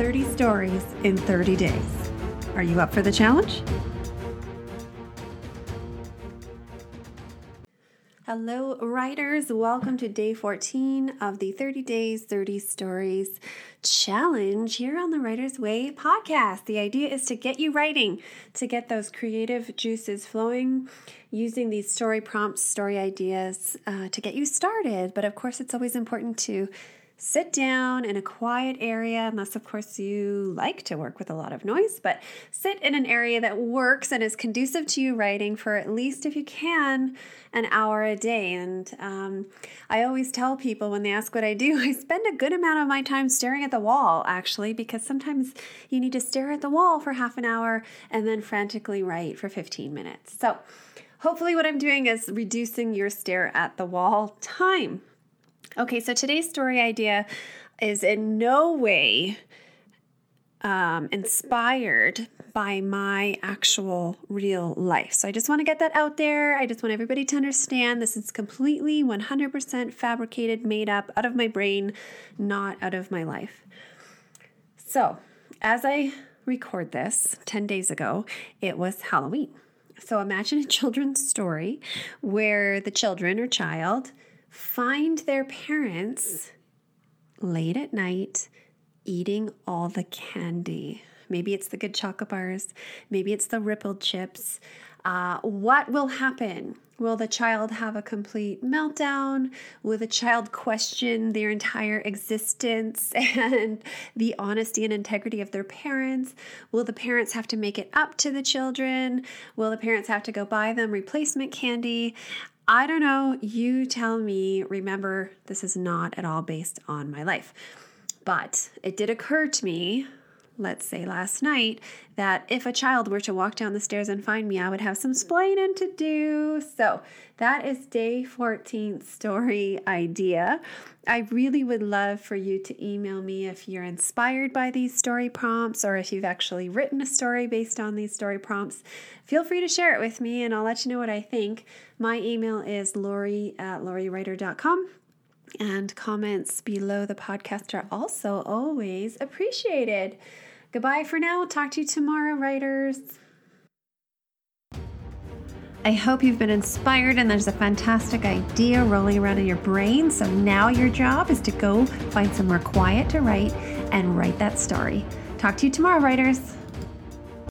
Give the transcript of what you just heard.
30 stories in 30 days. Are you up for the challenge? Hello, writers. Welcome to day 14 of the 30 Days, 30 Stories challenge here on the Writer's Way podcast. The idea is to get you writing, to get those creative juices flowing using these story prompts, story ideas uh, to get you started. But of course, it's always important to sit down in a quiet area, unless, of course, you like to work with a lot of noise, but sit in an area that works and is conducive to you writing for at least, if you can, an hour a day. And um, I always tell people when they ask what I do, I spend a good amount of my time staring at the wall, actually, because sometimes you need to stare at the wall for half an hour and then frantically write for 15 minutes. So, hopefully, what I'm doing is reducing your stare at the wall time. Okay, so today's story idea is in no way um, inspired by my actual real life. So I just want to get that out there. I just want everybody to understand this is completely 100% fabricated, made up out of my brain, not out of my life. So as I record this 10 days ago, it was Halloween. So imagine a children's story where the children or child find their parents late at night eating all the candy. Maybe it's the good chocolate bars, maybe it's the rippled chips. Uh, what will happen? Will the child have a complete meltdown? Will the child question their entire existence and the honesty and integrity of their parents? Will the parents have to make it up to the children? Will the parents have to go buy them replacement candy? I don't know. You tell me. Remember, this is not at all based on my life. But it did occur to me, let's say last night, that if a child were to walk down the stairs and find me, I would have some splaining to do. So that is day 14 story idea. I really would love for you to email me if you're inspired by these story prompts or if you've actually written a story based on these story prompts. Feel free to share it with me and I'll let you know what I think. My email is laurie at loriwriter.com and comments below the podcast are also always appreciated. Goodbye for now. Talk to you tomorrow, writers. I hope you've been inspired and there's a fantastic idea rolling around in your brain. So now your job is to go find somewhere quiet to write and write that story. Talk to you tomorrow, writers.